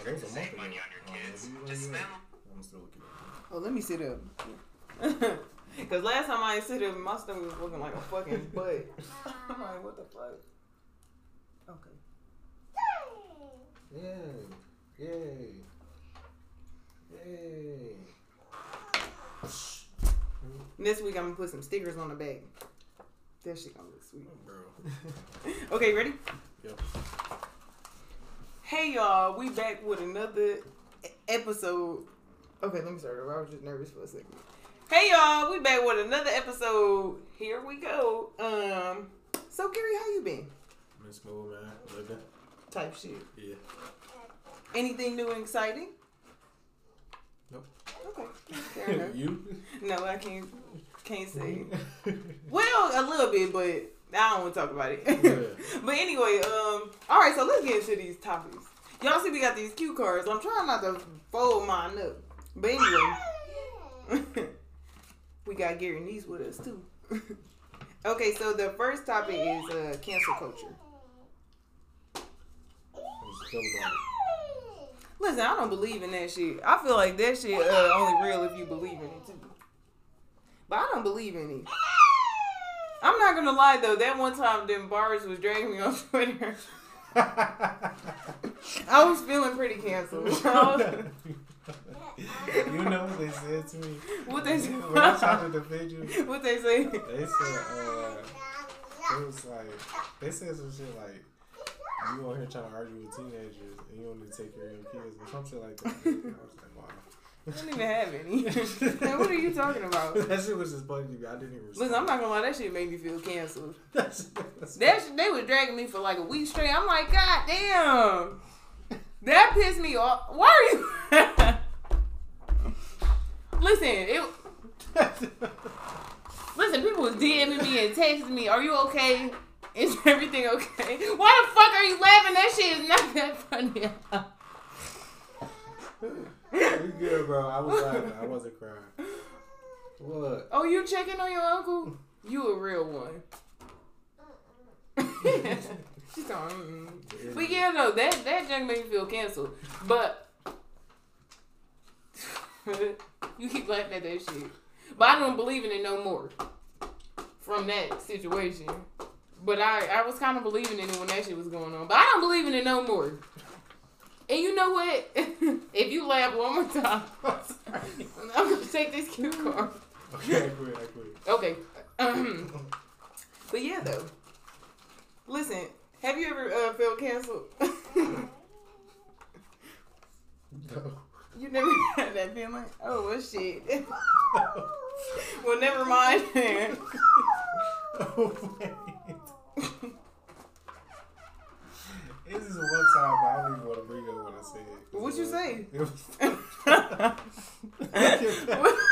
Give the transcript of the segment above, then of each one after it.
Oh, that was a month ago. Oh, maybe you Just right. I'm still looking at Oh, let me sit up. Cause last time I sit up, my stomach was looking like a fucking butt. I'm like, what the fuck? Okay. Yay. Yay. Yay. Next week I'm gonna put some stickers on the bag. That shit gonna look sweet. Oh, Bro. Okay, ready? Yep. Hey y'all, we back with another episode. Okay, let me start over. I was just nervous for a second. Hey y'all, we back with another episode. Here we go. Um, so Gary, how you been? Miss Smooth, man. Living. Type shit. Yeah. Anything new and exciting? Nope. Okay, you? No, I can't can't say. Well, a little bit, but I don't want to talk about it. Yeah. but anyway, um, all right, so let's get into these topics. Y'all see, we got these cue cards. I'm trying not to fold mine up, but anyway, we got Gary Neese with us too. okay, so the first topic is uh, cancel culture. Just feel about it. Listen, I don't believe in that shit. I feel like that shit uh, only real if you believe in it too. But I don't believe in it. I'm not gonna lie though. That one time, them bars was dragging me on Twitter. I was feeling pretty canceled. you know what they said to me? what they said? When I to what they say? they said, uh, it was like, they said some shit like, you on here trying to argue with teenagers and you don't need to take care of your kids or something like that. I was like, wow. I don't even have any. Man, what are you talking about? that shit was just funny to me. I didn't even Listen, I'm not gonna lie. That shit made me feel canceled. That's, That sh- they was dragging me for like a week straight. I'm like, God damn. That pissed me off. Why are you? listen, it. Listen, people was DMing me and texting me. Are you okay? Is everything okay? Why the fuck are you laughing? That shit is not that funny. You good, bro. I was laughing. I wasn't crying. What? oh, you checking on your uncle? You a real one. She's going. Mm. But yeah, no, that that junk made me feel canceled. But you keep laughing at that shit. But I don't believe in it no more from that situation. But I I was kind of believing in it when that shit was going on. But I don't believe in it no more. And you know what? if you laugh one more time, I'm gonna take this cue card. Okay, I quit. I quit. Okay. but yeah, though. Listen, have you ever uh, felt canceled? No. you never had that feeling? Oh, well, shit. well, never mind oh, wait. This is one time, but I don't even want to bring up what I said. What'd you say? It was,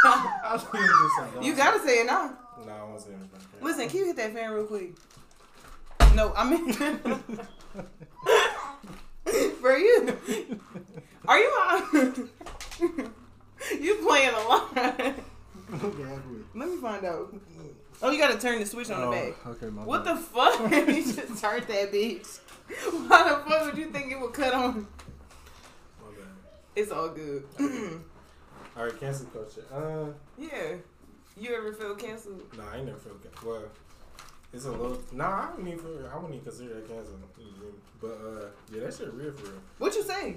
I was gonna you gotta say it now. No, I won't say anything. Listen, can you hit that fan real quick? No, I mean, for you. Are you on? you playing a lot. Okay, I quit. Let me find out. Oh, you gotta turn the switch on the oh, back. Okay, my What bad. the fuck? you just turned that bitch. Why the fuck would you think it would cut on? It's all good. All right, cancel culture. Uh, yeah. You ever feel canceled? no, I ain't never feel ca- well. It's a little. Nah, I don't even. Feel, I wouldn't even consider that cancel. But uh, yeah, that shit real for real. What you say?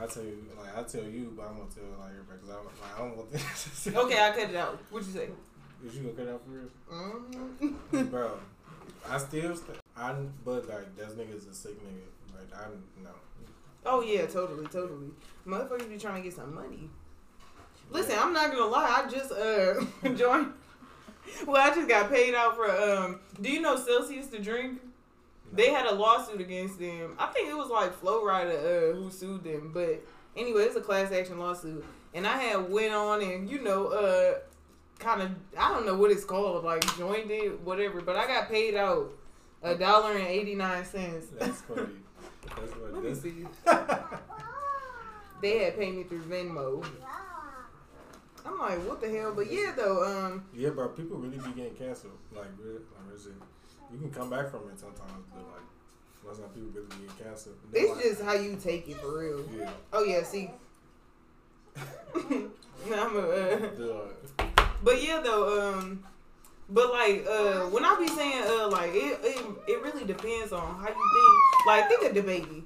I tell you, like I tell you, but I'm gonna tell like everybody because I, like, I don't want this. Okay, I cut it out. What you say? Is you gonna cut it out for real, mm bro? I still, st- I but like that nigga's a sick nigga. Like I'm no. Oh yeah, totally, totally. Motherfuckers be trying to get some money. Listen, I'm not gonna lie. I just uh joined. Well, I just got paid out for um. Do you know Celsius to drink? They had a lawsuit against them. I think it was like Flow Rider uh, who sued them. But anyway, it's a class action lawsuit. And I had went on and you know uh kind of I don't know what it's called like joined it whatever. But I got paid out a dollar and eighty nine cents. That's funny. That's Let me That's, see. They had paid me through Venmo. I'm like, what the hell? But yeah, though, um, yeah, bro. People really be getting canceled. Like like real shit. You can come back from it sometimes, but like Most of people really getting canceled. It's like, just how you take it for real. Yeah. Oh yeah, see. I'm a, uh, but yeah, though, um, but like, uh, when I be saying, uh, like, it, it, it really depends on how you think. Like, think of DaBaby.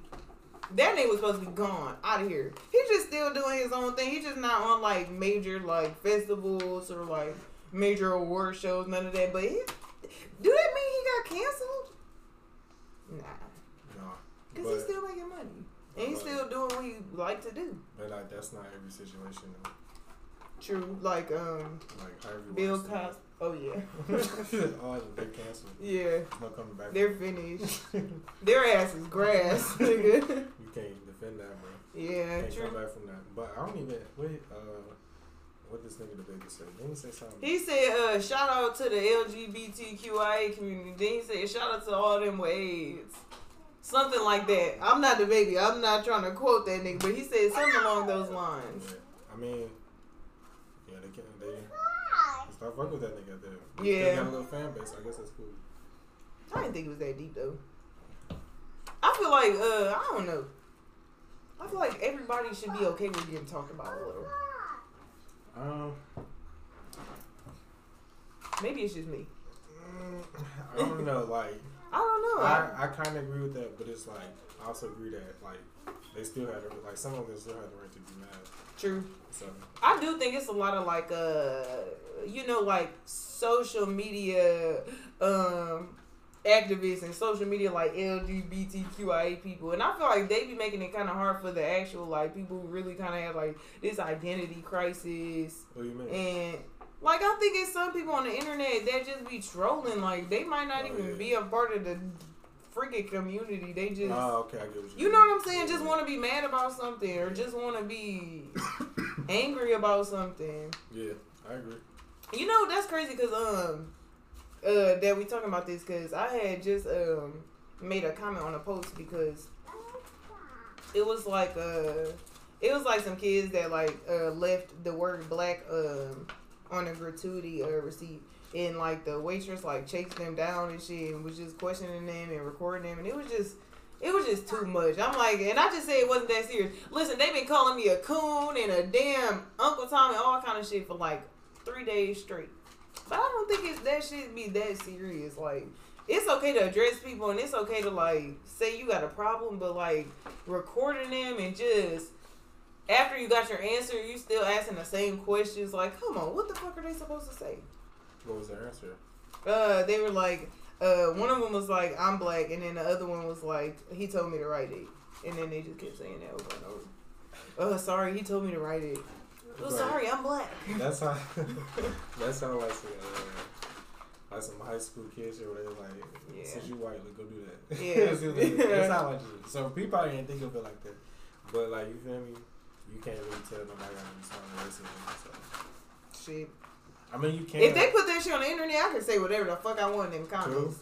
That nigga was supposed to be gone out of here. He's just still doing his own thing. He's just not on like major like festivals or like major award shows. None of that. But he, do that mean he got canceled? Nah. No. Cause he's still making money and he's still doing what he like to do. But like that's not every situation. Though. True, like um, like Harvey Bill Cosby. Oh yeah. oh, they're canceled. Yeah. No coming back. They're finished. Their ass is grass, nigga. You can't defend that, bro. Yeah, can't true. come back from that. But I don't even wait. Uh, what this nigga DaBaby say? Didn't he say something? He said, uh, "Shout out to the LGBTQIA community." Then he said, "Shout out to all them with AIDS." Something like that. I'm not the baby. I'm not trying to quote that nigga, but he said something along those lines. Yeah. I mean, yeah, they can't. they start fucking with that nigga there. Yeah, they got a little fan base. I guess that's cool. I didn't think it was that deep though. I feel like uh, I don't know. I feel like everybody should be okay with getting talked about a little. Um, maybe it's just me. Mm, I don't know, like. I don't know. I, I kind of agree with that, but it's like I also agree that like they still have like some of them still have the right to be mad. True. So I do think it's a lot of like uh you know like social media um activists and social media like LGBTQIA people, and I feel like they be making it kind of hard for the actual like people who really kind of have like this identity crisis. What do you mean? And like I think it's some people on the internet that just be trolling. Like they might not oh, even yeah. be a part of the freaking community. They just oh, okay, I get what you, you know what I'm saying. Just want to be mad about something or just want to be angry about something. Yeah, I agree. You know that's crazy because um uh that we talking about this because I had just um made a comment on a post because it was like uh it was like some kids that like uh left the word black um on a gratuity uh, receipt and like the waitress like chased them down and shit and was just questioning them and recording them and it was just it was just too much. I'm like, and I just say it wasn't that serious. Listen, they've been calling me a coon and a damn Uncle Tom and all kind of shit for like three days straight. But I don't think it's that shit be that serious. Like, it's okay to address people and it's okay to like say you got a problem, but like recording them and just after you got your answer, you still asking the same questions. Like, come on, what the fuck are they supposed to say? What was their answer? Uh, they were like, uh, one of them was like, I'm black, and then the other one was like, he told me to write it, and then they just kept saying that over and over. Oh, sorry, he told me to write it. Oh, sorry, I'm black. That's how. that sounds like some, uh, like some high school kids or whatever. Like, yeah. since you white, let's go do that. Yeah, that's how I do. So people probably didn't think of it like that, but like you feel me you can't really tell nobody on the song racism. So. Shit. I mean, you can. If they put that shit on the internet, I can say whatever the fuck I want in comments.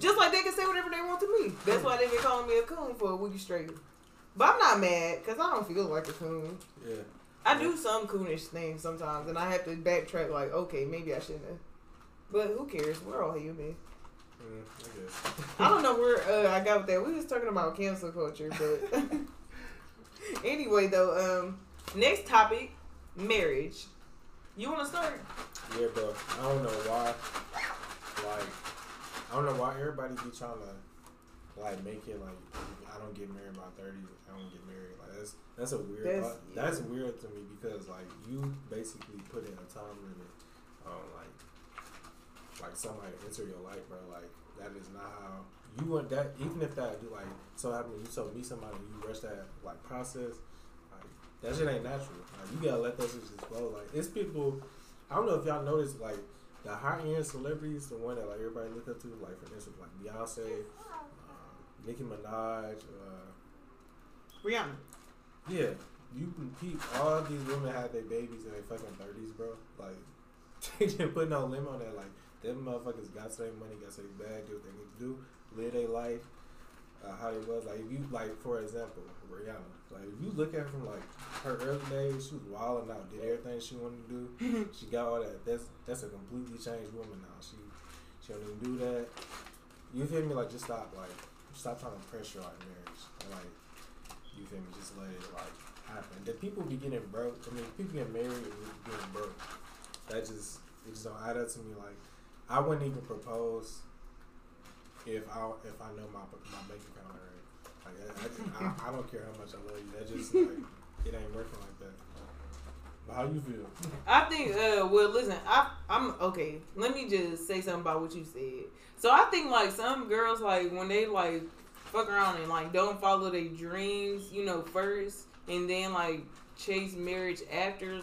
Just like they can say whatever they want to me. That's why they've been calling me a coon for a week straight. But I'm not mad because I don't feel like a coon. Yeah. I do some coonish things sometimes, and I have to backtrack. Like, okay, maybe I shouldn't have. But who cares? We're all human. Mm, I guess. I don't know where uh, I got with that. We was talking about cancel culture, but anyway, though, um, next topic, marriage. You want to start? Yeah, bro. I don't know why. Like, I don't know why everybody be trying to like make it like I don't get married by thirty. I don't get married. Like that's that's a weird. That's, yeah. that's weird to me because like you basically put in a time limit on like like somebody enter your life, bro. Like that is not how you want that even if that do like so happen you so me somebody you rush that like process like that shit ain't natural. Like you gotta let that shit just flow like it's people I don't know if y'all noticed like the high end celebrities the one that like everybody look up to like for instance like Beyonce uh, Nicki Minaj uh, Rihanna. Yeah. You can keep all these women have their babies in their fucking thirties bro. Like they just put no limit on that. Like them motherfuckers got their money, got their bag, do what they need to do live their life uh, how it was. Like if you like for example, Rihanna. Like if you look at her from like her early days, she was wilding out, did everything she wanted to do. she got all that. That's that's a completely changed woman now. She she don't even do that. You feel me? Like just stop. Like stop trying to pressure like marriage. And, like you feel me? Just let it like happen. The people be getting broke. I mean, people get married and getting broke. That just it just don't add up to me. Like I wouldn't even propose if I if I know my my bank account already. Like I, I, I, I don't care how much I love you. That just like it ain't working like that. But how you feel? I think. Uh, well, listen. I I'm okay. Let me just say something about what you said. So I think like some girls like when they like fuck around and like don't follow their dreams, you know, first, and then like chase marriage after.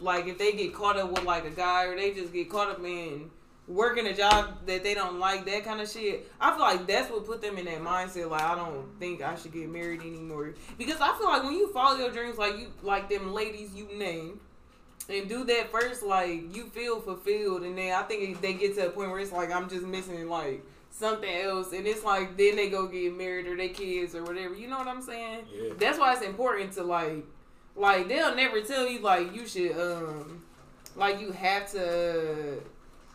Like if they get caught up with like a guy or they just get caught up in working a job that they don't like, that kind of shit. I feel like that's what put them in that mindset. Like I don't think I should get married anymore because I feel like when you follow your dreams, like you like them ladies you name, and do that first, like you feel fulfilled, and then I think they get to a point where it's like I'm just missing like something else, and it's like then they go get married or their kids or whatever. You know what I'm saying? Yeah. That's why it's important to like, like they'll never tell you like you should um, like you have to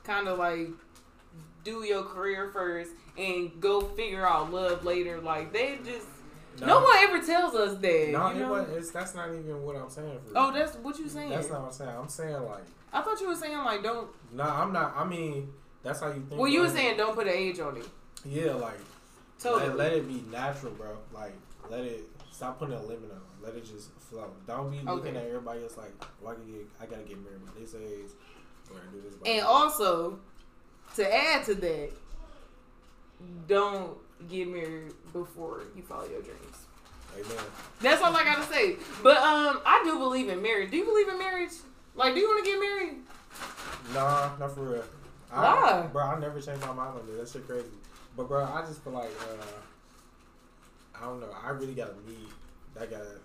kind of like do your career first and go figure out love later. Like they just no, one ever tells us that. No, you it know? was, that's not even what I'm saying. For Oh, that's what you saying. that's not what I'm saying. I'm saying like, I thought you were saying like don't. no, I'm not. I mean, that's how you think. Well, you were saying don't put an age on it. yeah, like Totally. let, let it be natural, bro. Like let it stop putting a limit on. it. Let it just flow. Don't be looking Okay. at everybody else like, well, I, I gotta get married by this age or do this. By And also, to add to that, don't get married before you follow your dreams. Amen. That's all I gotta say. But um, I do believe in marriage. Do you believe in marriage? Like, do you want to get married? Nah, not for real. I, Why? Bro, I never changed my mind on that. That shit crazy. But bro, I just feel like uh, I don't know. I really gotta need. That gotta.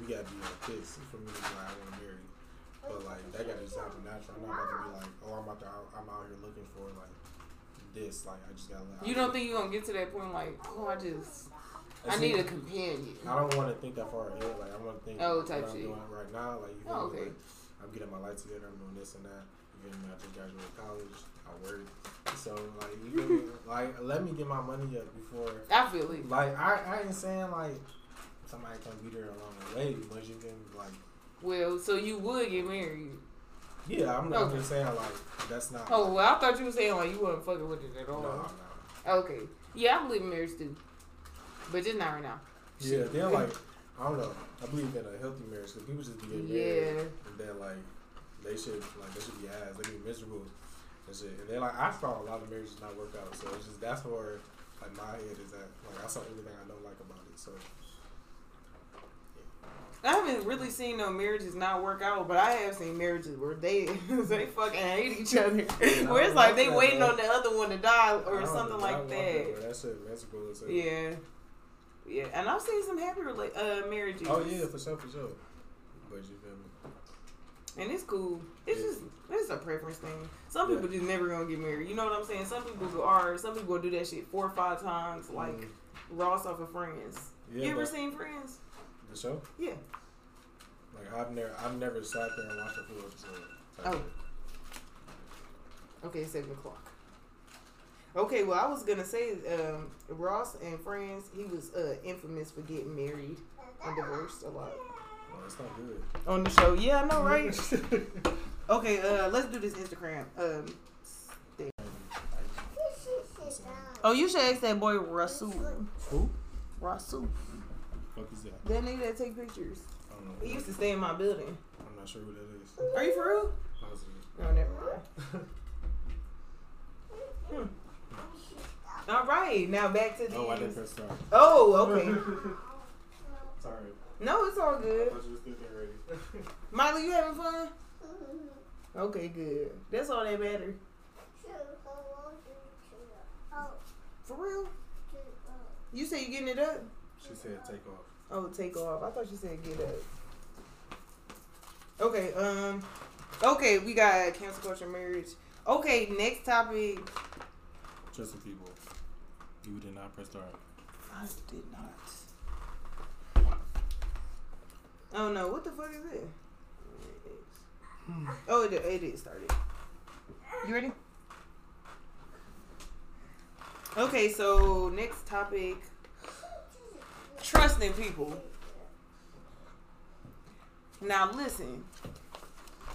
We gotta be like this for me to be like I want to marry. That gotta just happen natural. I'm not about to be like, oh, I'm out there. I'm out here looking for like this. Like I just gotta. Let, You don't think you're gonna get to that point? Like, oh, I just, I see, need a companion. I don't want to think that far ahead. Like I want to think Oh, what type I'm shit. doing right now. Like you feel Oh, okay. Like, I'm getting my life together. I'm doing this and that. You feel me? I just graduated college. I work. So like you feel me? Like let me get my money up before. I feel it. Like I, I ain't saying like somebody can be there along the way, but you can like Well, so you would get married. Yeah. I'm, I'm Okay. just saying like that's not. Oh, well, I thought you were saying like you wasn't fucking with it at all. no. no. Okay. Yeah, I believe in marriage too, but just not right now. Yeah, then like I don't know. I believe in a healthy marriage because people just be getting married Yeah. and then like they should like they should be ass. They be miserable and shit. And then like I saw a lot of marriages not work out. So it's just that's where like my head is at. Like that's the only thing I don't like about it. So I haven't really seen no marriages not work out, but I have seen marriages where they they fucking hate each other. I where it's like they that, waiting bro. on the other one to die or something like don't that. bro. That shit miserable as hell. Yeah. Yeah, and I've seen some happy rela- uh, marriages. Oh yeah, for sure, for sure. But you feel me? and it's cool. It's Yeah. just it's a preference thing. Some Yeah. people just never gonna get married. You know what I'm saying? Some people are. Some people do that shit four or five times, like Mm. Ross off of Friends. yeah, you ever seen Friends? The show? Yeah. Like I've never, I've never sat there and watched a full episode. Oh. Okay, seven o'clock. Okay, well, I was gonna say um, Ross and Friends. He was uh, infamous for getting married and divorced a lot Well, that's not good. on the show. Yeah, I know, right? okay, uh, let's do this Instagram. Um, thing. oh, you should ask that boy Rasul. Who? Rasul, Fuck is that? that nigga that take pictures. I don't know. He used to stay in my building. I'm not sure who that is. Are you for real? Positive. No, never mind. Hmm. All right, now back to these. Oh, I didn't press start. Oh, okay. Sorry. No, it's all good. you was thinking already. Miley, you having fun? Okay, good. That's all that matters. For real? You say you getting it up? She said take off. Oh, take off. I thought you said get up. Okay, um, okay, we got cancel culture marriage. Okay, next topic. Trust the people. You did not press start. I did not. Oh no, what the fuck is it? Oh, it, it is started. You ready? Okay, so next topic trusting people. Now, listen,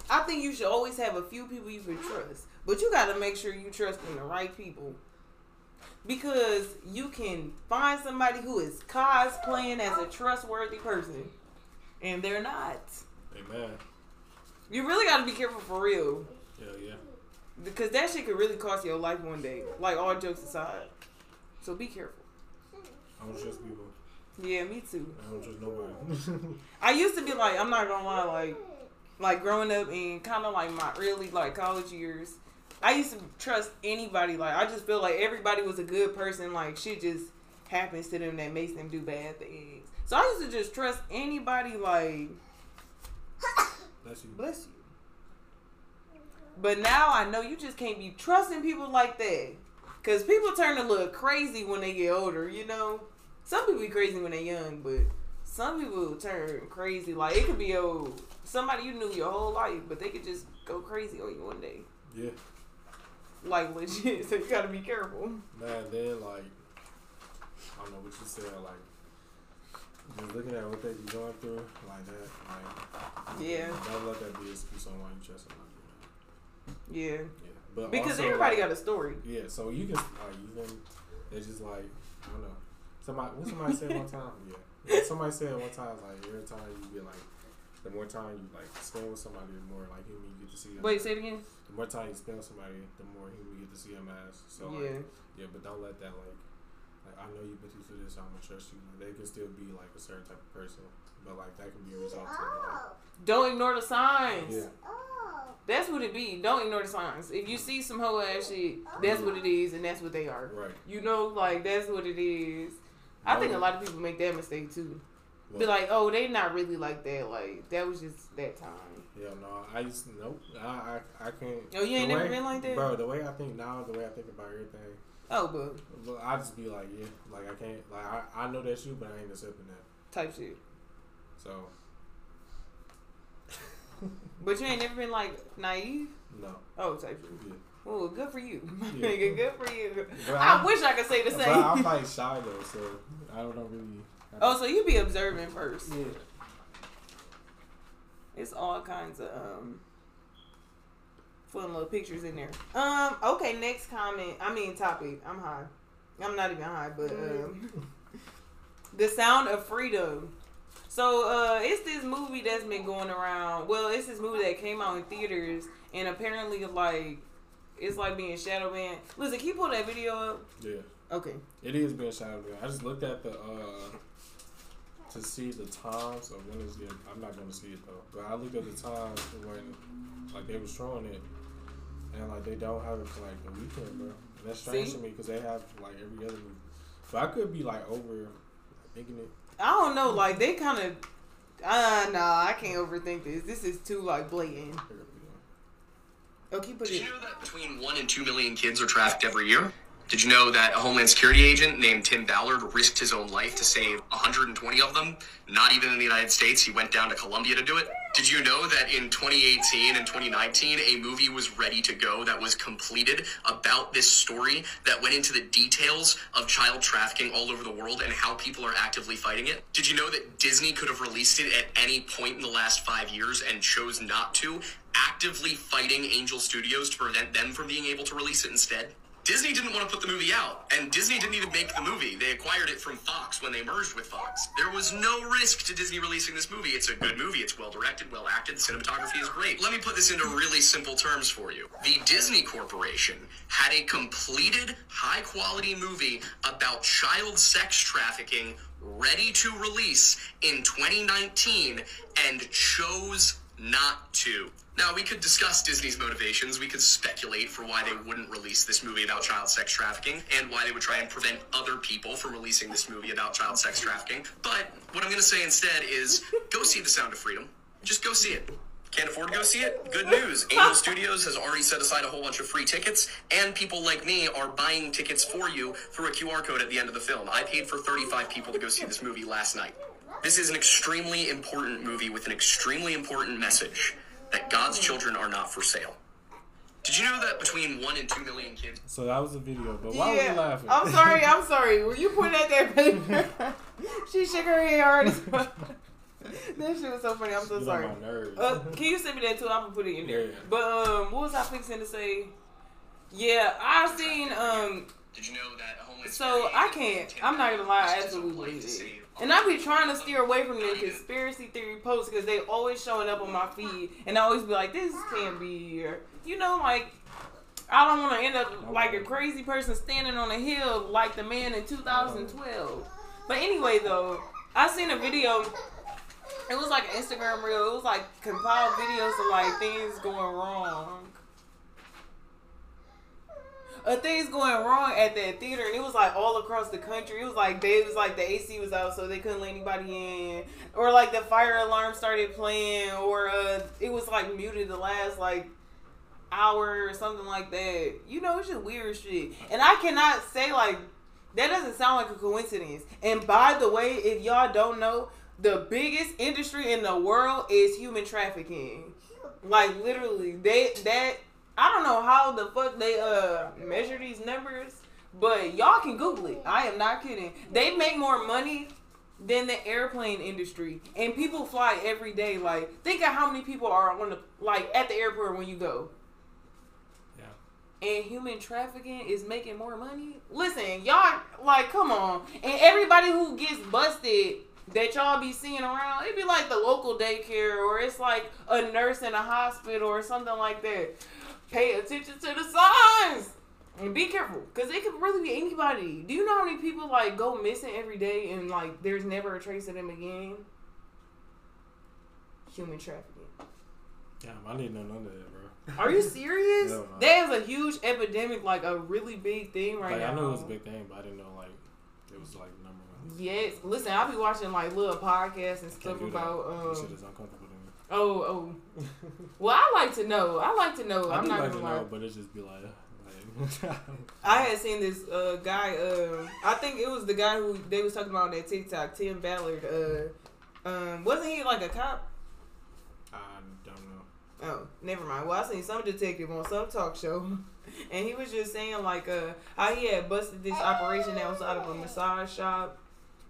I think you should always have a few people you can trust, but you got to make sure you trust in the right people. Because you can find somebody who is cosplaying as a trustworthy person, and they're not. Amen. You really got to be careful for real. Hell yeah. Because that shit could really cost your life one day. Like, all jokes aside. So be careful. I don't trust people. Yeah, me too. I don't trust nobody. I used to be like, I'm not gonna lie, like, like growing up in kind of like my early like college years, I used to trust anybody. Like, I just feel like everybody was a good person. Like, shit just happens to them that makes them do bad things. So I used to just trust anybody. Like, Bless you. bless you. But now I know you just can't be trusting people like that. Cause people turn to look crazy when they get older, you know. Some people be crazy when they're young, but some people turn crazy. Like it could be oh somebody you knew your whole life, but they could just go crazy on you one day. Yeah. Like legit. So you gotta be careful. Man, then like I don't know what you said, like just looking at what they be going through, like that, like Yeah. Don't let that be an excuse on why you trust somebody. Yeah. Yeah. But Because also, everybody like, got a story. Yeah, so you can like even it's just like I don't know. Somebody what somebody said one time, yeah. Yeah, Somebody said one time like every time you get like the more time you like spend with somebody, the more like human you get to see them. Wait, say it again. The more time you spend with somebody, the more human you get to see them as. So yeah. like, yeah, but don't let that like like I know you've been through this, so I'm gonna trust you. Like, they can still be like a certain type of person, but like that can be a result of like, Don't ignore the signs. yeah, That's what it be. Don't ignore the signs. If you see some hoe ass shit, that's what it is, and that's what they are. right. You know, like that's what it is. I think oh. a lot of people make that mistake too. Be like, oh, they not really like that. Like that was just that time. Yeah, no, I just nope. I I, I can't. Oh, you ain't the never been like that? bro. The way I think now, the way I think about everything, Oh, but look, I just be like, yeah, like I can't, like I, I know that's you, but I ain't accepting that. type shit. So But you ain't never been like naive. no, Oh, type shit. yeah. Oh, good for you, Yeah. nigga. Good for you. But I I'm- wish I could say the same. I'm like shy though, so I don't know really. I oh, so you be observing first. yeah. It's all kinds of um fun little pictures in there. Um, okay, next comment. I mean topic. I'm high. I'm not even high, but um The Sound of Freedom. So uh it's this movie that's been going around. Well, it's this movie that came out in theaters and apparently like it's like being shadow banned. Listen, can you pull that video up? Yeah, Okay. it is being shot. down. I just looked at the uh to see the times of when it's getting. I'm not gonna see it though, but I looked at the times when like they was showing it, and like they don't have it for like the weekend, bro. And that's strange See? to me because they have like every other movie. But I could be like over thinking it. I don't know, like they kind of uh nah, I can't overthink this. This is too like blatant. I could be doing. Oh, keep Did you know that between 1 and 2 million kids are trafficked every year? Did you know that a Homeland Security agent named Tim Ballard risked his own life to save 120 of them? Not even in the United States, he went down to Colombia to do it. Did you know that in 2018 and 2019, a movie was ready to go that was completed about this story that went into the details of child trafficking all over the world and how people are actively fighting it? Did you know that Disney could have released it at any point in the last five years and chose not to, actively fighting Angel Studios to prevent them from being able to release it instead? Disney didn't want to put the movie out, and Disney didn't even make the movie. They acquired it from Fox when they merged with Fox. There was no risk to Disney releasing this movie. It's a good movie. It's well directed, well acted. The cinematography is great. Let me put this into really simple terms for you. The Disney Corporation had a completed, high quality movie about child sex trafficking ready to release in 2019 and chose not to. Now, we could discuss Disney's motivations. We could speculate for why they wouldn't release this movie about child sex trafficking and why they would try and prevent other people from releasing this movie about child sex trafficking. But what I'm going to say instead is go see The Sound of Freedom. Just go see it. Can't afford to go see it? Good news. Angel Studios has already set aside a whole bunch of free tickets, and people like me are buying tickets for you through a QR code at the end of the film. I paid for 35 people to go see this movie last night. This is an extremely important movie with an extremely important message that God's children are not for sale. Did you know that between one and two million kids? So that was the video, but why Yeah. were you laughing? I'm sorry, I'm sorry. Were you pointing at that paper? she shook her head hard as fuck. That shit was so funny. I'm so Get sorry. on my. Uh, can you send me that too? I'm gonna put it in there. Yeah. But um, what was I fixing to say? Yeah, I've seen um. Did you know that Homeland So I can't. I'm not gonna lie. I risked his absolutely And I be trying to steer away from the conspiracy theory posts because they always showing up on my feed, and I always be like, "This can't be," you know, like I don't want to end up like a crazy person standing on a hill like the man in 2012. But anyway, though, I seen a video. It was like an Instagram reel. It was like compiled videos of like things going wrong. Uh, things going wrong at that theater, and it was like all across the country. It was like they was like the AC was out, so they couldn't let anybody in, or like the fire alarm started playing, or uh, it was like muted the last like hour or something like that. You know, it's just weird shit. And I cannot say like that doesn't sound like a coincidence. And by the way, if y'all don't know, the biggest industry in the world is human trafficking. Like literally, they that I don't know how the fuck they uh measure these numbers, but y'all can Google it. I am not kidding. They make more money than the airplane industry, and people fly every day. Like, think of how many people are on the like at the airport when you go. Yeah. And human trafficking is making more money. Listen, y'all, like, come on. And everybody who gets busted that y'all be seeing around, It'd be like the local daycare or it's like a nurse in a hospital or something like that. Pay attention to the signs and be careful because it could really be anybody. Do you know how many people like go missing every day and like there's never a trace of them again? Human trafficking. Damn, I didn't know none of that, bro. Are you serious? Hell no. That is a huge epidemic, like a really big thing right like, now. I knew it was a big thing, but I didn't know like it was like number one. Yes, listen, I'll be watching like little podcasts and stuff about um. Is uncomfortable to me. Oh, oh. Well, I like to know. I like to know. I I'm not like gonna to lie. know, but it just be like, like I had seen this uh guy. Uh, I think it was the guy who they was talking about on that TikTok. Tim Ballard. Uh, um, wasn't he like a cop? I don't know. Oh, never mind. Well, I seen some detective on some talk show, and he was just saying like uh how he had busted this operation that was out of a massage shop,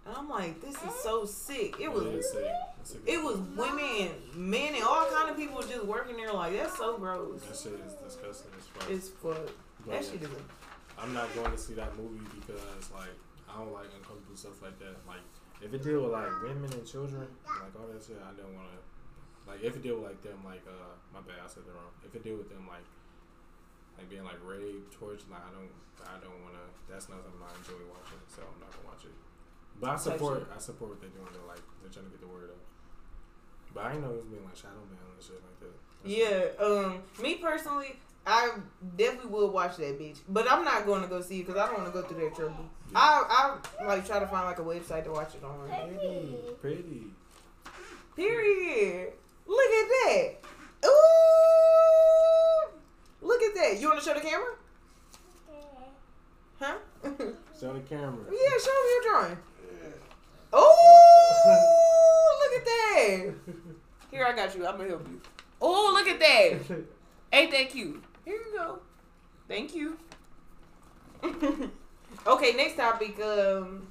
and I'm like, this is so sick. It was It is sick. It's sick. it was women, men, and all kind of people just working there. Like that's so gross. That shit is disgusting as fuck. It's fuck. But That shit is. A, I'm not going to see that movie because like I don't like uncomfortable stuff like that. Like if it deal with like women and children, like all that shit, I don't want to. Like if it deal with like them, like uh, my bad, I said it wrong. If it deal with them, like like being like raped, tortured, like I don't, I don't want to. That's not something I enjoy watching, so I'm not gonna watch it. But I support. I support what they're doing. They're like they're trying to get the word out. But I didn't know it was being like shadow banned and shit like that. That's yeah. Um. Me personally, I definitely would watch that bitch, but I'm not going to go see it because I don't want to go through that trouble. I I like try to find like a website to watch it on. pretty, pretty. Period. Look at that. Ooh. Look at that. You want to show the camera? Huh? yeah, Show the camera. Yeah, show me your drawing. Oh, look at that. Here, I got you. I'm gonna help you. Oh, look at that. Ain't that cute? Here you go. Thank you. okay, next topic. Um,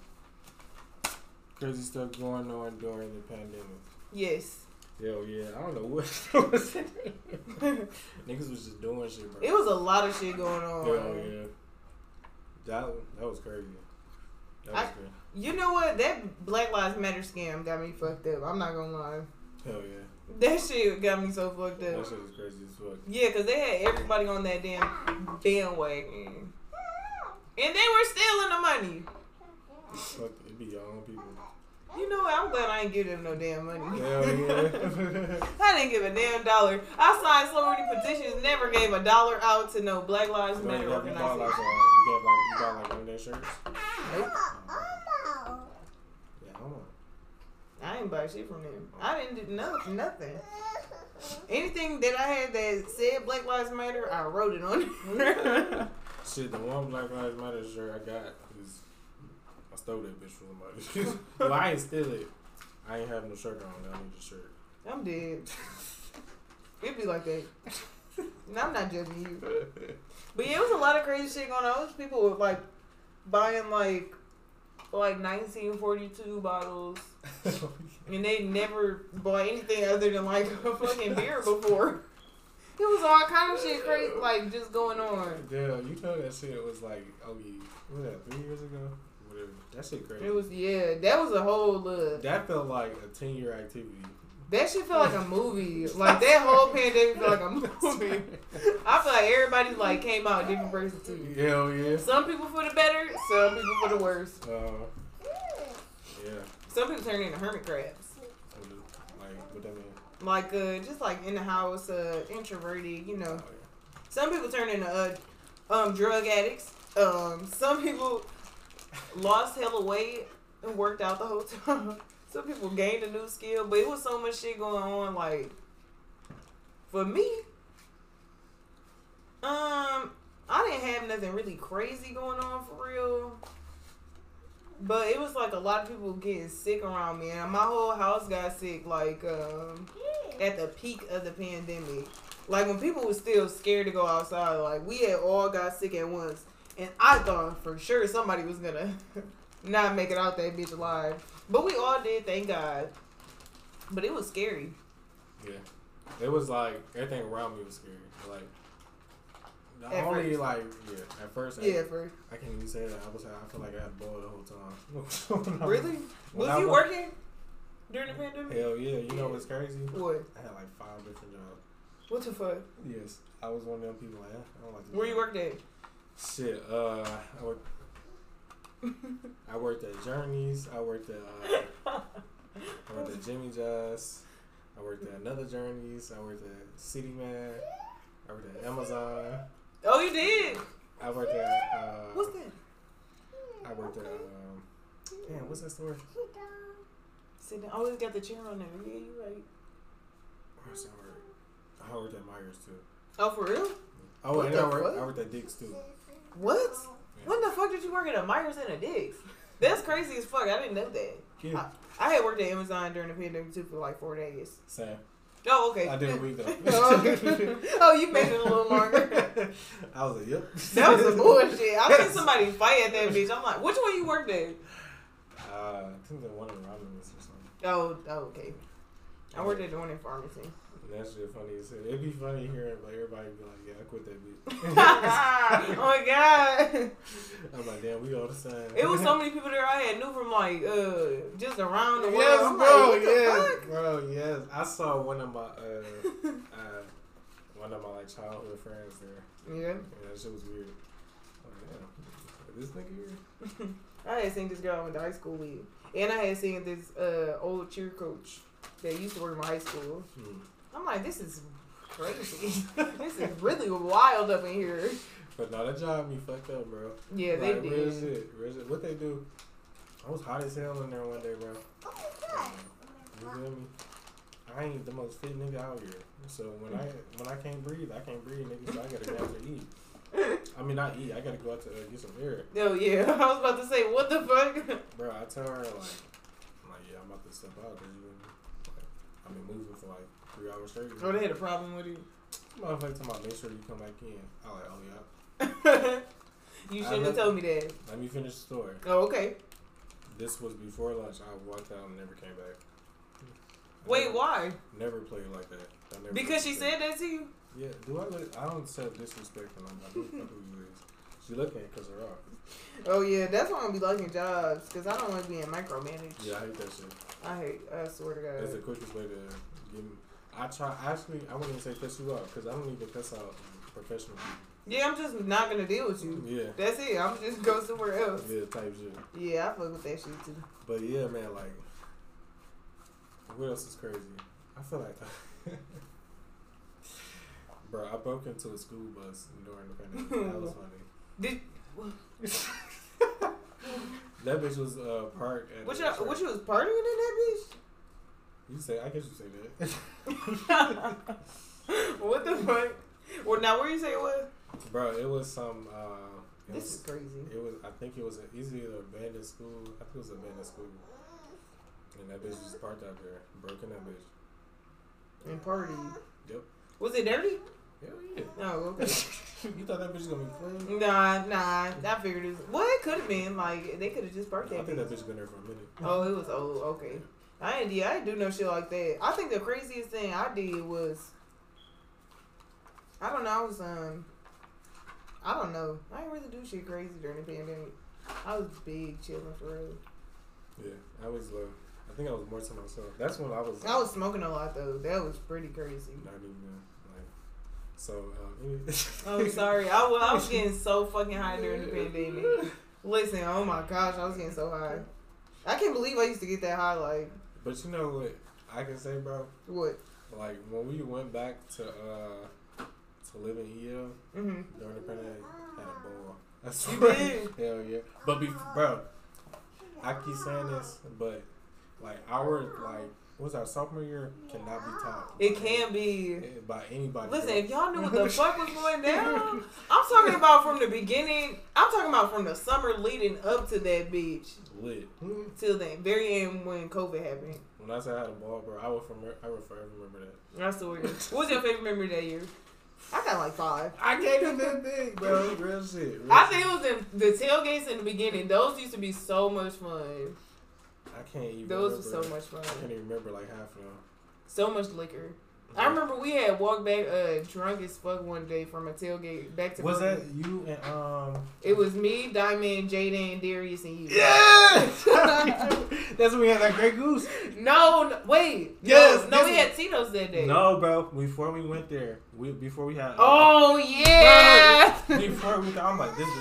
Crazy stuff going on during the pandemic. yes, Hell yeah, I don't know what was in. Niggas was just doing shit, bro. it was a lot of shit going on. Hell yeah. That that was crazy. I-. You know what? That Black Lives Matter scam got me fucked up. I'm not gonna lie. Hell yeah. That shit got me so fucked up. That shit was crazy as fuck. Yeah, because they had everybody on that damn bandwagon. And they were stealing the money. Fuck, it be your own people. You know what? I'm glad I ain't give them no damn money. Hell yeah. I didn't give a damn dollar. I signed so many petitions, never gave a dollar out to no Black Lives So you Matter got- you bought like, uh, you got like, you bought like one of their shirts? Nope. Yeah, I don't know. I didn't buy shit from them. I didn't do no, nothing. Anything that I had that said Black Lives Matter, I wrote it on. Shit, the one Black Lives Matter shirt I got is I stole that bitch from somebody. well, I ain't steal it. I ain't have no shirt on. I need a shirt. I'm dead. It'd be like that. No, I'm not judging you. But yeah, it was a lot of crazy shit going on. It was people with like buying like like 1942 bottles, and they never bought anything other than like a fucking beer before. It was all kind of shit crazy, like just going on. Damn, you know that shit was like, oh, yeah, what was that, three years ago? That shit crazy. It was yeah, that was a whole uh, that felt like a 10 year activity. that shit felt like a movie. Like that whole pandemic felt like a movie. I feel like everybody like came out different persons too. Hell yeah. Some people for the better, some people for the worse. Uh, yeah. Some people turn into hermit crabs. Like, what that mean? Like uh just like in the house, uh introverted, you know. Oh, yeah. Some people turn into uh um drug addicts. Um some people lost hella weight and worked out the whole time. Some people gained a new skill, but it was so much shit going on like for me um I didn't have nothing really crazy going on for real. But it was like a lot of people getting sick around me, and my whole house got sick. Like um, at the peak of the pandemic, like when people were still scared to go outside. Like we had all got sick at once, and I thought for sure somebody was gonna not make it out that bitch alive. But we all did, thank God. But it was scary. Yeah. It was like, everything around me was scary. Like, At only, first. like, yeah, at first, I, Yeah, for I can't even say that. I was, I feel like I had a ball the whole time. Really. Was I you working during the pandemic? Hell yeah. You know what's crazy? What? I had like five different jobs. What the fuck? Yes. I was one of them people like, I don't like this Where you job. worked at? Shit, uh, I worked, I worked at Journeys. I worked at, uh, I worked at Jimmy John's. I worked at another Journeys. I worked at City Man. I worked at Amazon. Oh, you did. I worked at, uh, What's that? I worked at, um, damn, what's that store? Sit down. Always got the chair on there. Yeah, you right. Where else I worked? I worked at Meijer's too. Oh, for real? Oh, What and I worked, fuck? I worked at Dick's too. What? When the fuck did you work at a Meijer's and a Dick's? That's crazy as fuck. I didn't know that. Yeah, I had worked at Amazon during the pandemic too for like four days. Sam. Oh, okay. I did a week though. oh, oh, you made it a little longer. I was like, yep. That was some bullshit. I seen somebody fight at that bitch. I'm like, which one you worked at? Uh, I think the one in Romulus or something. Oh, oh, okay. I worked at the one in pharmacy. And that shit funny as hell. It'd be funny hearing like everybody be like, yeah, I quit that bitch. oh my god. I'm like, damn, we all the same. It was so many people there I had knew from like uh just around the world. Yes, I'm bro. like, yes, bro. Yes. I saw one of my uh, uh, one of my like childhood friends there. Yeah. Yeah, that shit was weird. Like, damn, this nigga here. I had seen this girl I went to high school with. And I had seen this uh old cheer coach that used to work in my high school. Hmm. I'm like, this is crazy. this is really wild up in here. But no, that job me fucked up, bro. Yeah, they like, Real did. shit, real shit. What they do? I was hot as hell in there one day, bro. You feel me? I ain't the most fit nigga out here. So when I when I can't breathe, I can't breathe, nigga. So I gotta go out to eat. I mean, not eat. I gotta go out to uh, get some air, Oh yeah, I was about to say, what the fuck? bro. I tell her like, I'm like, yeah, I'm about to step out because you, like, I've been moving for like three hours straight. Oh, they had a problem with it. Motherfucker, talking about make sure you come back in. I like, oh yeah. you shouldn't have told me that. Let me finish the story. Oh, okay. This was before lunch. I walked out and never came back. I Wait, never- why? Never played like that. I never Because she said that to you? Yeah, do I look? I don't say disrespect when I'm like, who the fuck who you is? She looking at because her off. Oh yeah, that's why I don't be liking jobs because I don't like being micromanaged. Yeah, I hate that shit. I hate. I swear to God. That's the quickest way to give me. I try. Actually, I wouldn't even say cuss you out because I don't even cuss out professional Yeah, I'm just not gonna deal with you. Yeah. That's it. I'm just go somewhere else. Yeah, type shit. Yeah, I fuck with that shit too. But yeah, man, like, what else is crazy? I feel like, bro, I broke into a school bus during the pandemic. That was funny. Did That bitch was uh, parked at. what you what you was partying in that You say? I guess you say that. what the fuck? Well, now where you say it was? Bro, it was some. Uh, it This was, is crazy. It was. I think it was a, it's either abandoned school. I think it was abandoned school. And that bitch just parked out there, broken that bitch. And party. Yep. Was it dirty? Hell yeah. Oh, okay. you thought that bitch was gonna be clean? nah, nah. I figured it was. Well, it could have been like they could have just birthday. I think that bitch been there for a minute. Oh, it was old. Okay. I ain't. Yeah, I didn't do no shit like that. I think the craziest thing I did was. I don't know. I was um. I don't know. I didn't really do shit crazy during the pandemic. I was big chilling for real. Yeah, I was. Uh, I think I was more to myself. That's when I was. I was smoking a lot though. That was pretty crazy. Not even like. So. Um, any- Oh, sorry. I I was getting so fucking high during the pandemic. Listen, oh my gosh, I was getting so high. I can't believe I used to get that high. Like But you know what I can say, bro? what? Like when we went back to uh to live in EL hmm during the pandemic, had a ball. That's You right. did? Hell yeah. But be, bro, I keep saying this, but like our like what's our sophomore year cannot be topped. It can be. Eh, by anybody. Listen, if y'all knew what the fuck was going down, I'm talking about from the beginning. I'm talking about from the summer leading up to that beach lit. till the very end when COVID happened. When I said I had a ball, bro, I will from I forever remember that. I swear. What was your favorite memory that year? I got like five. I can't even think, bro. Real shit. Real I shit. think it was in the tailgates in the beginning. Those used to be so much fun. I can't even. Those remember. were so much fun. I can't even remember like half of them. So much liquor. I remember we had walked back uh drunk as fuck one day from a tailgate back to Was that you and um? It was me, Diamond, Jaden, Darius, and you. Yeah. That's when we had that Grey Goose. No, no wait. Yes, No, no we is- had Tito's that day. No, bro. Before we went there, we before we had. Oh yeah. Before we, I'm like, this me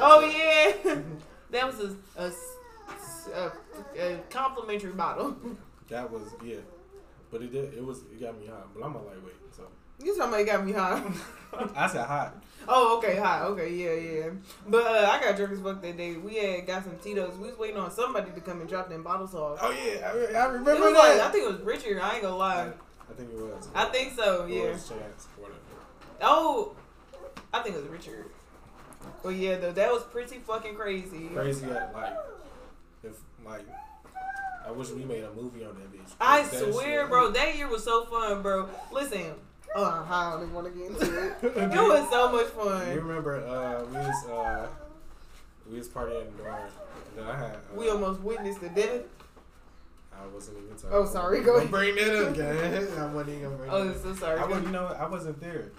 oh yeah. that was a, a, a, a complimentary bottle. That was yeah, but it did. It was it got me hot. But I'm a lightweight, so You somebody got me hot. I said hot. Oh, okay, hot. Okay, yeah, yeah. But uh, I got drunk as fuck that day. We had got some Tito's. We was waiting on somebody to come and drop them bottles off. Oh yeah, I, I It remember was like I think it was Richard. I ain't gonna lie. I think it was. I think so. Yeah. Chance. Oh, I think it was Richard. But yeah, though that was pretty fucking crazy. Crazy at like, like, I wish we made a movie on that bitch. I swear, shit- bro, that year was so fun, bro. Listen, oh, I don't even want to get into it. It was so much fun. You remember uh, we was uh, we was partying in the dorm. And I had. Uh, We almost witnessed the death. I wasn't even talking. Oh, sorry, go Don't bring that up, gang. I wasn't even gonna bring Oh, so sorry. I was, you know, I wasn't there.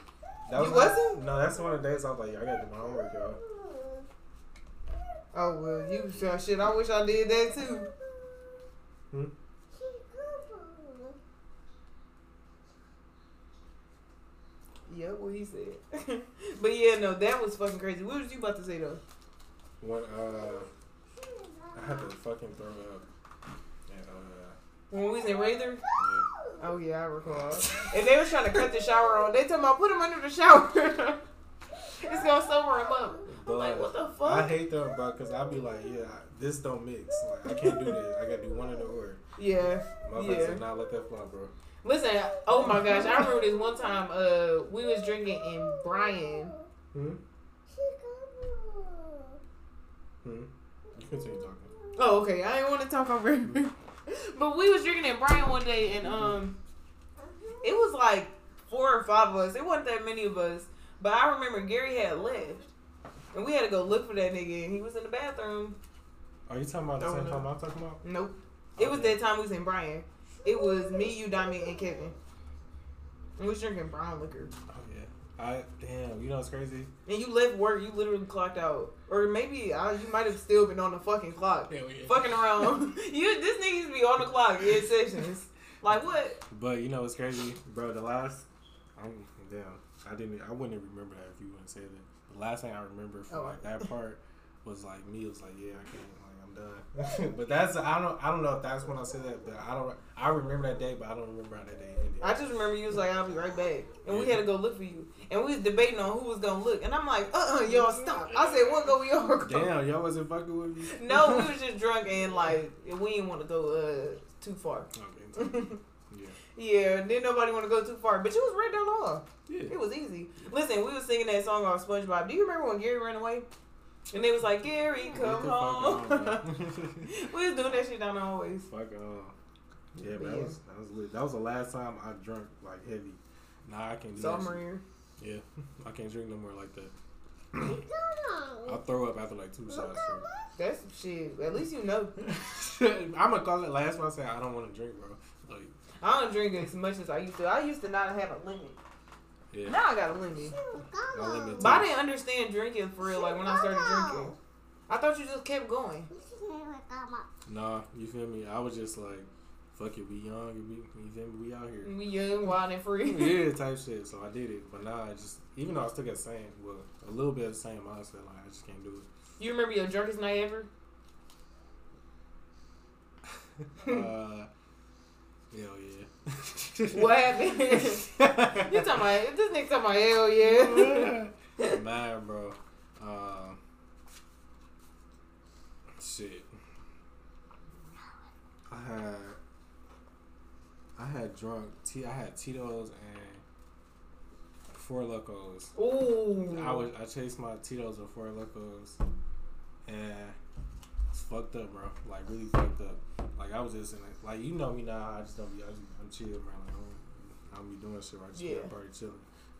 That You wasn't? No, that's one of the days I was like, I gotta do my homework, y'all. Oh well, you sure shit. I wish I did that too. Hmm? Yep, what he said. but yeah, no, that was fucking crazy. What was you about to say though? When uh, I had to fucking throw up. And uh, When we was in Rather? yeah. Oh yeah, I recall. and they was trying to cut the shower on. They told me I put him under the shower. it's gonna sober him up. I'm like, what the fuck? I hate them, bro, because I'll be like, yeah, this don't mix. Like, I can't do that. I gotta do one in the order. Yeah. Motherfuckers Yeah. did not let that fly, bro. Listen, oh my gosh, I remember this one time. Uh, we was drinking in Brian. Hmm? Hmm? You continue talking. Oh, okay. I didn't want to talk over him. but we was drinking in Brian one day, and um, it was like four or five of us. It wasn't that many of us, but I remember Gary had left, and we had to go look for that nigga, and he was in the bathroom. Are you talking about the Oh, same no. time I'm talking about? Nope. It was Okay. that time we was in Bryan. It was me, you, Diamond, and Kevin. And we was drinking brown liquor. Oh, yeah. I, damn, you know what's crazy? And you left work, you literally clocked out. Or maybe uh, you might have still been on the fucking clock. Hell yeah. Fucking around. you This nigga used to be on the clock in sessions. Like what? But you know what's crazy, bro? The last, I'm damn. I didn't. I wouldn't remember that if you wouldn't say that. The last thing I remember from Oh. like that part was like me. It was like, yeah, I can't. Like I'm done. but that's I don't. I don't know if that's when I said that. But I don't. I remember that day, but I don't remember how that day ended. I just remember you was like, I'll be right back. And we had to go look for you. And we was debating on who was gonna look. And I'm like, uh uh y'all stop. I said, what go we all go? damn, y'all wasn't fucking with me. No, we was just drunk and like we didn't want to go uh too far. Okay. Yeah. Yeah, didn't nobody want to go too far. But you was right down the hall. Yeah. It was easy. Listen, we was singing that song off SpongeBob. Do you remember when Gary ran away? And they was like, Gary, come the home. on, we was doing that shit down the hallways. Fuck on. Yeah, but Yeah. that was that was lit. That was the last time I drunk like heavy. Nah, I can do that Sophomore shit. year. Yeah, I can't drink no more like that. I'll throw up after like two shots. That's shit. At least you know. I'm gonna call it. Last one I say I don't want to drink, bro. Like, I don't drink as much as I used to. I used to not have a limit. yeah, Now I got a limit. But I didn't understand drinking for real. Like when I started drinking, I thought you just kept going. Nah, you feel me? I was just like, fuck it, we young, we, you feel me? We out here. We young, wild, and free. yeah, type shit. So I did it, but now I just, even though I still got the same, well, a little bit of the same mindset, like I just can't do it. You remember your drunkest night ever? uh, hell yeah. What happened? you talking about this nigga talking about hell yeah. Man, bro. Um, shit. I had I had drunk T I had Tito's and Four Lokos. Ooh. I was I chased my Tito's with Four Locos and fucked up, bro. Like really fucked up. Like I was just in it. Like you know me now. I just don't be. I just, I'm chill, man. Like I don't, I don't be doing shit. Right? I just Yeah. be party chilling.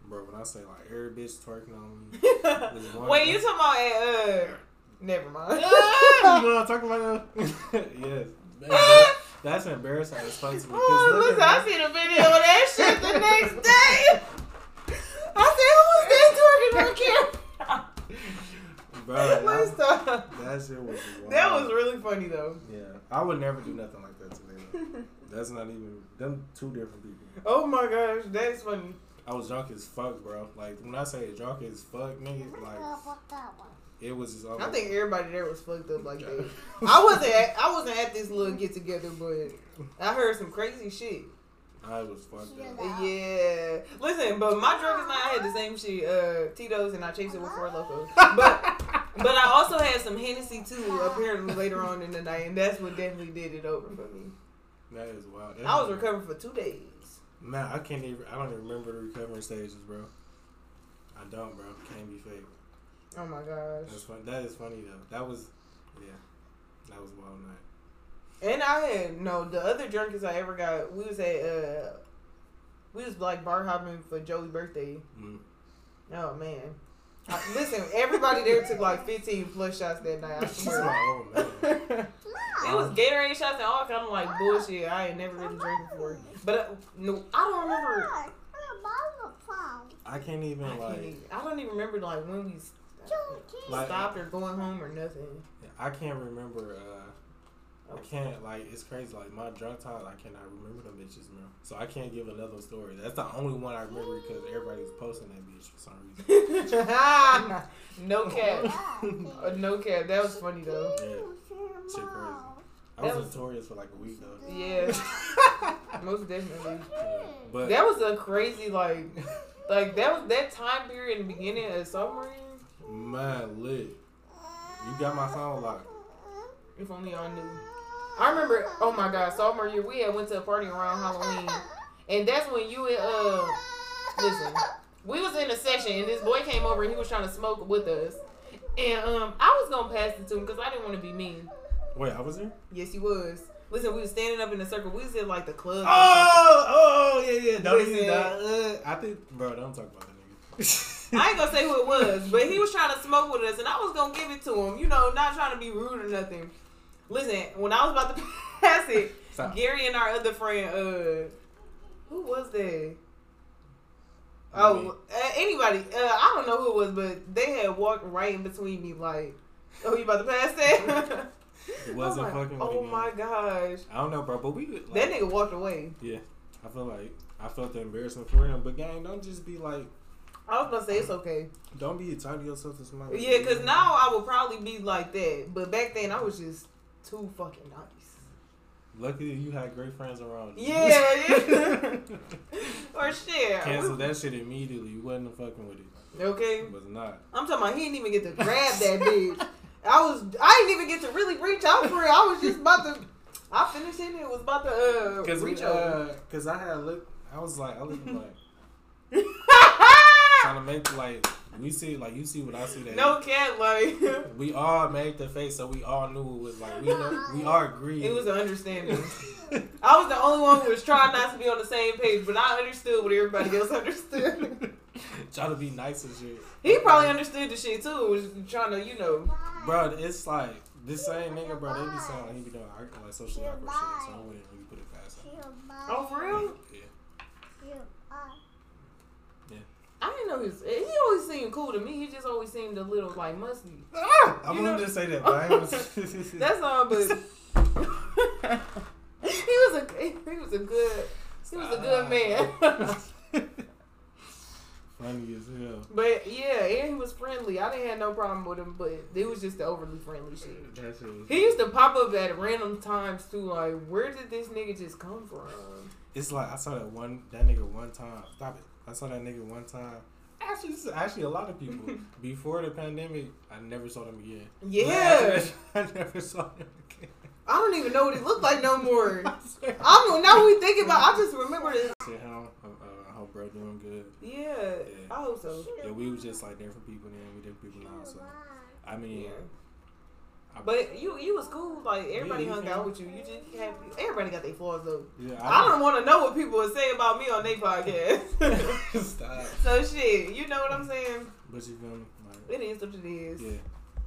Bro, when I say like every bitch twerking on me, Wait, you talking about uh? Never mind. you know what I'm talking about? yes. That's embarrassing. It's funny to me. Oh, listen, I see the video of that shit the next day. I said, who was that twerking on camera? Bro, Please that, shit was wild. That was really funny though. Yeah, I would never do nothing like that today. though. That's not even them two different people. Oh my gosh, that's funny. I was drunk as fuck, bro. Like when I say drunk as fuck, nigga, like it was just. I think everybody there was fucked up like that. I wasn't. At, I wasn't at this little get together, but I heard some crazy shit. I was fucked up. Yeah. Listen, but my drug is not I had the same shit. Uh, Tito's, and I chased it with four lokos. But but I also had some Hennessy too. Apparently later on in the night, and that's what definitely did it over for me. That is wild. I was recovering for two days. Man, I can't even. I don't even remember the recovering stages, bro. I don't, bro. Can't be fake. Oh my gosh. That's fun. That is funny though. That was, yeah, that was wild night. And I had no the other drunkest I ever got. We was at uh, we was like bar hopping for Joey's birthday. Mm. Oh man. I- listen, everybody there took like 15 plus shots that night. I swear. my old man. It was Gatorade shots and all kind of like bullshit. I ain't never really drank before. But uh, no, I don't remember. I can't even I, can't like. even, I don't even remember like when we s- Like- stopped or going home or nothing. I can't remember. uh I can't like. It's crazy. Like my drunk times, I cannot remember them bitches, man. So I can't give another story. That's the only one I remember because everybody was posting that bitch for some reason. no cap. Uh, no cap. That was funny though. Yeah, shit crazy. I That was was- notorious for like a week though. Yeah, most definitely. Yeah. But That was a crazy like, like that was that time period in the beginning of summer. man, lit. You got my phone locked. If only y'all knew. I remember. Oh my God, sophomore year we had went to a party around Halloween, and that's when you and uh, listen, we was in a session and this boy came over and he was trying to smoke with us, and um, I was gonna pass it to him because I didn't want to be mean. Wait, I was there. Yes, he was. Listen, we was standing up in a circle. We was in like the club. Oh, oh, yeah, yeah. Don't even. Uh, I think, bro. Don't talk about that nigga. I ain't gonna say who it was, but he was trying to smoke with us, and I was gonna give it to him. You know, not trying to be rude or nothing. Listen, when I was about to pass it, Stop. Gary and our other friend, uh, who was that? Oh, uh, anybody. Uh, I don't know who it was, but they had walked right in between me, like, oh, you about to pass that? It wasn't like, fucking Oh my gosh. I don't know, bro. But we like, That nigga walked away. Yeah, I feel like I felt the embarrassment for him. But gang, don't just be like, I was gonna say it's okay. don't be to yourself to somebody. Yeah, because now I would probably be like that. But back then, I was just too fucking nice. Luckily, you had great friends around. you. Yeah, yeah. or shit. Cancel that shit immediately. You wasn't fucking with it. Okay. It was not. I'm talking about he didn't even get to grab that bitch. I was, I didn't even get to really reach out for it. I was just about to, I finished it and it was about to uh, Cause reach we, uh, cause I had look. I was like, I was like trying to make like we see like you see what I see that. no cat, like, We all made the face, so we all knew it was like we know, we all agreed. it was an understanding. I was the only one who was trying not to be on the same page, but I understood what everybody else understood. trying to be nice and shit. He probably understood the shit too. Was trying to, you know. Bro, it's like this same nigga, bro. They be saying like he be doing awkward- like socially awkward shit, so I wouldn't really put it past him. Oh, for real? Yeah. I didn't know he was. He always seemed cool to me. He just always seemed a little like musty. Ah! I'm You gonna just say that, but I ain't That's all, but he was a he was a good he was a good man. Funny as hell. but yeah, and he was friendly. I didn't have no problem with him, but it was just the overly friendly shit. That shit was- He used to pop up at random times too. Like, where did this nigga just come from? It's like I saw that one that nigga one time. Stop it. I saw that nigga one time. Actually, this is actually a lot of people. Before the pandemic, I never saw them again. Yeah, I never saw them again. I don't even know what he looked like no more. I don't now we think about. I just remember this. How uh, I hope bro doing good. Yeah, I hope so. Yeah, we was just like different people then. We different people now. So I mean, Yeah. I, But you you was cool. Like everybody Yeah, hung out with you. You just had everybody got their flaws though. yeah, I don't want to know what people would say about me on their podcast. Stop. so shit, you know what I'm saying? But you feel me? Like, It is what it is. yeah,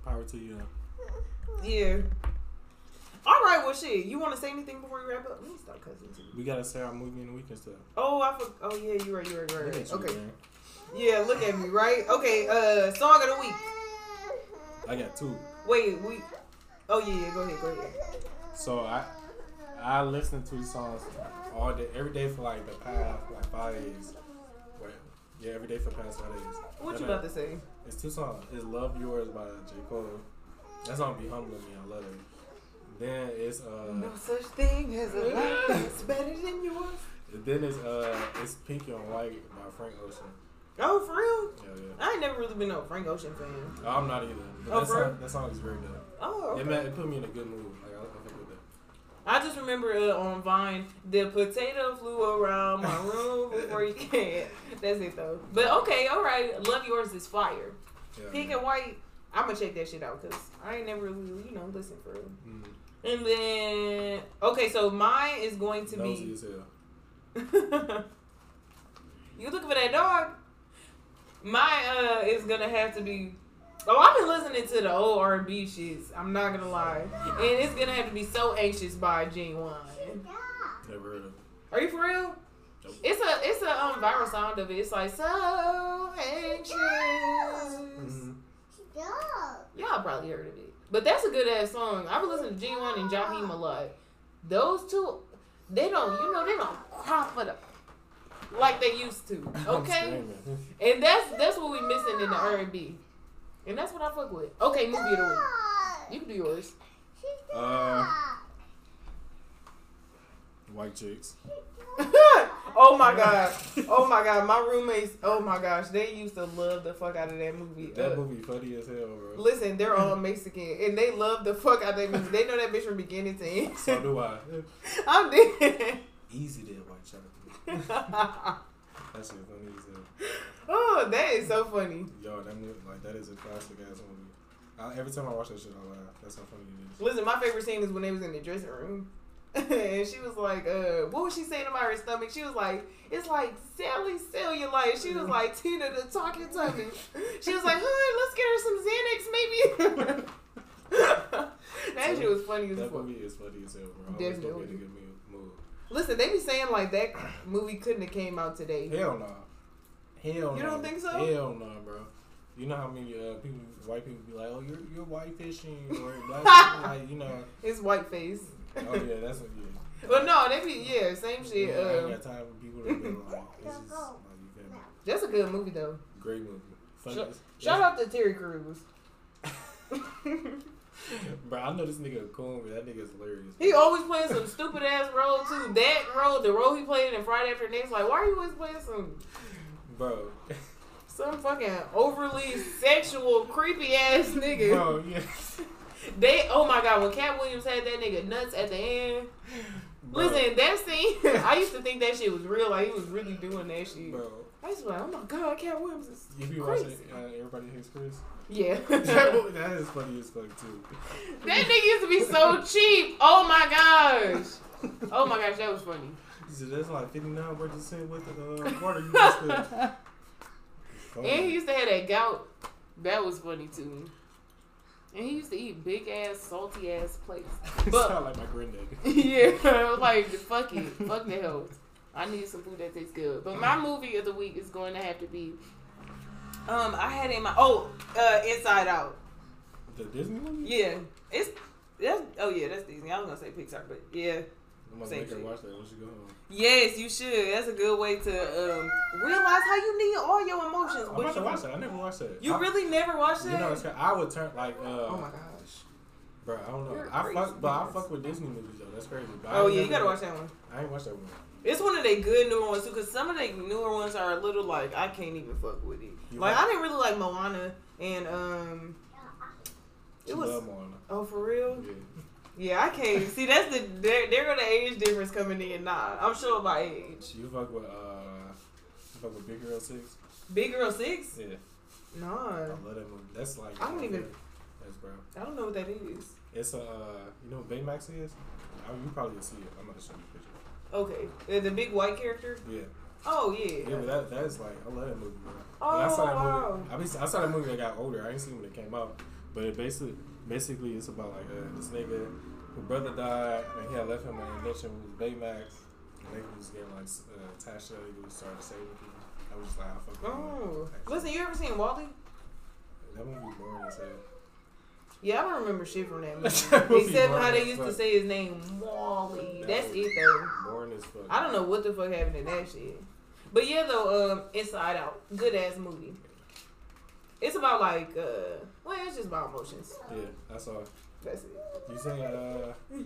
power to you. Yeah. All right, well, shit. You want to say anything before we wrap up? Let me stop cussing too. We gotta say our movie in the week and stuff. Oh, I for- Oh yeah, you right. You right. You right. Right. Okay. man. Yeah, look at me. Right. Okay. Uh, song of the week. I got two. Wait, we. Oh yeah, yeah. Go ahead. Go ahead. So I I listen to these songs all day, every day for like the past like five days. Wait, yeah, every day for the past five days. What you about to say? It's two songs. It's "Love Yours" by J Cole. That song be humbling me. I love it. Then it's uh. No such thing as a life that's better than yours. Then it's uh. It's "Pink and White" by Frank Ocean. Oh, for real? Yeah, yeah. I ain't never really been no Frank Ocean fan. No, I'm not either. But Oh, that, song, that song is very good. Oh, It, okay. man, it put me in a good mood. Like I, I think with that. I just remember uh, on Vine, the potato flew around my room before you can. That's it though. But okay, all right. Love yours is fire. Yeah, Pink and white. I'm gonna check that shit out because I ain't never really, you know, listen for real. Mm, And then okay, so mine is going to nosy be. as hell. you looking for that dog? My uh is gonna have to be. Oh, I've been listening to the old R and B shits. I'm not gonna lie, and it's gonna have to be so anxious by Ginuwine. Never heard of. Are you for real? Nope. It's a it's a um viral sound of it. It's like so anxious. Mhm. Y'all probably heard of it, but that's a good ass song. I've been listening to G1 and Jaheim a lot. Those two, they don't you know they don't crop for up like they used to. Okay, and that's that's what we missing in the R&B, and that's what I fuck with. Okay, movie of the week. You can do yours. Uh, white chicks. oh my god. Oh my god. My roommates. Oh my gosh. They used to love the fuck out of that movie. That Uh, movie funny as hell, bro. Listen, they're all Mexican and they love the fuck out of that movie. They know that bitch from beginning to end. So do I. I'm dead. Easy there, white child. That shit funny as hell. oh, that is so funny. Yo, that movie, like that is a classic ass movie. I, every time I watch that shit, I laugh. That's how funny it is. Listen, my favorite scene is when they was in the dressing room. and she was like, uh, what was she saying about her stomach? She was like, it's like Sally Cellulite. She was like, Tina the talking tummy. She was like, huh, let's get her some Xanax maybe. that shit was funny as That movie is funny as hell, bro. I always don't Definitely. get a good mood. mood. Listen, they be saying like that movie couldn't have came out today. Hell no. Hell no. You don't think so? Hell no, bro. You know how many uh, people, white people, be like, "Oh, you're you're white fishing," or black people, like you know. It's white face. Oh yeah, that's what. Yeah. But no, they be yeah, same shit. Yeah, I Um, got time for people to be like, it's just like you feel me? that's a good movie though. Great movie. Funny. Shut- as- Shout out to Terry Crews. Bro, I know this nigga a coon, but that nigga's hilarious. Bro. He always playing some stupid ass role too. That role, the role he played in Friday After Next, like why are you always playing some Bro, some fucking overly sexual, creepy ass nigga? bro, yeah. They oh my god, when Katt Williams had that nigga nuts at the end. Bro, Listen, that scene, I used to think that shit was real, like he was really doing that shit. bro, I used to be like, oh my god, Katt Williams is you be crazy. watching uh, Everybody Hates Chris? Yeah. that that is funny as fuck too. That nigga used to be so cheap. Oh my gosh. Oh my gosh, that was funny. He said that's like fifty nine worth of sin with the uh, quarter you just spent. Funny. And he used to have that gout. That was funny too. And he used to eat big ass, salty ass plates. But sound like my granddaddy. yeah, like fuck it, fuck the health. I need some food that tastes good. But my movie of the week is going to have to be. Um, I had in my oh, uh, Inside Out. The Disney movie? Yeah, it's that's oh yeah, that's Disney. I was gonna say Pixar, but yeah, I'm gonna Same make her watch that when she go home. yes, you should. That's a good way to um realize how you need all your emotions. I'm What about to watch that. I never watched that. You I, really never watched You that? know, it's, I would turn like. Uh, oh my gosh. Bro, I don't know. You're I crazy, fuck, but I fuck with Disney movies though. That's crazy. But Oh ain't yeah, you gotta watch that one. I ain't watched that one. It's one of the good newer ones too, cause some of the newer ones are a little like I can't even fuck with it. You Like I didn't really like Moana and um. She It was love Moana. oh for real. Yeah. Yeah, I can't see. That's the there. There go the age difference coming in. Nah, I'm sure about age. You fuck with uh, you fuck with Big Girl Six. Big Girl Six. Yeah, Nah. I love that movie. That's like I don't even- That's bro. I don't know what that is. It's a uh, you know what Baymax is? I, you probably will see it. I'm gonna show you. Okay, Uh, the big white character. Yeah, Oh yeah. yeah, but that that's like I love that movie. Bro. Oh, When I saw that wow. movie. I, be, I saw that movie when I got older. I ain't seen it when it came out, but it basically basically it's about like uh, this nigga. Whose brother died, and he had left him an invention with Baymax. And they was getting like uh, attached to. He was started saving people. I was just like, I fuck Oh, listen, you ever seen WALL-E? That movie was boring as hell. Yeah, I don't remember shit from that movie. Except how they used to say his name, WALL-E. That's it though. Boring as fuck. I don't know what the fuck happened in that shit. But yeah, though, um, Inside Out, good ass movie. It's about like, uh, well, it's just about emotions. Yeah, that's all. That's it. You say, uh,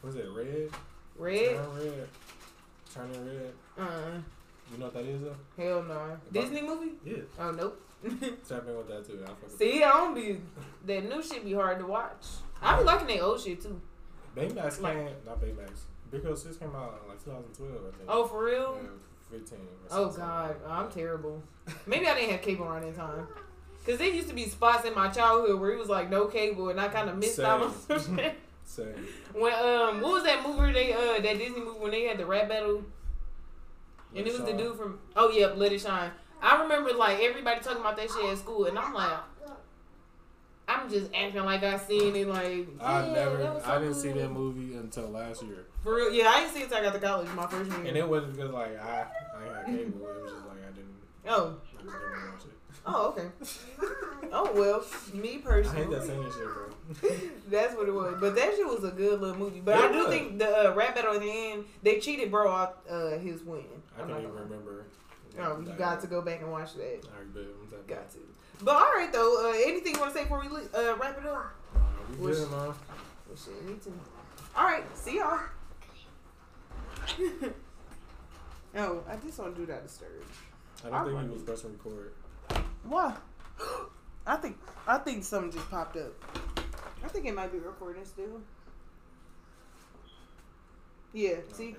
what's it, Red? Red? Turn red. Turning red. Uh, You know what that is, though? hell no. Disney movie? Yeah. Oh nope. Tap in with that, too. I See, I don't be that new shit be hard to watch. I be liking that old shit too. Baymax Like- came, not Baymax. Big Girl 6 came out in like 2012, I think. Oh, for real? Yeah, 15. Or Oh something. god, I'm terrible. Maybe I didn't have cable around that time. Cause there used to be spots in my childhood where it was like no cable, and I kind of missed out on some shit. Same. When um, what was that movie they uh that Disney movie when they had the rap battle and it was the dude from oh yep, Let It Shine. I remember like everybody talking about that shit at school, and I'm like, I'm just acting like I seen it. Like I yeah, never, so I didn't see that movie until last year. For real, yeah, I didn't see it until I got to college my first year. And it wasn't because, like, I, I had cable. It was just like, I didn't, oh, I didn't watch it. Oh, okay. oh well, me I hate personally. that singing shit, bro. That's what it was. But that shit was a good little movie. But It I do think the uh, rap battle at the end, they cheated bro out uh, his win. I I'm can't even gonna- remember. Oh, you got to go back and watch that. Alright, bet. I'm tapping. Got to. But all right though, uh, anything you want to say before we uh, wrap it up? Nah, we Wish- good, man. Well, shit, me too. All right, see y'all. oh, I just want to do that disturbed. I don't think he was pressing record. Why? I think I think something just popped up. I think it might be recording still. Yeah. Okay, See.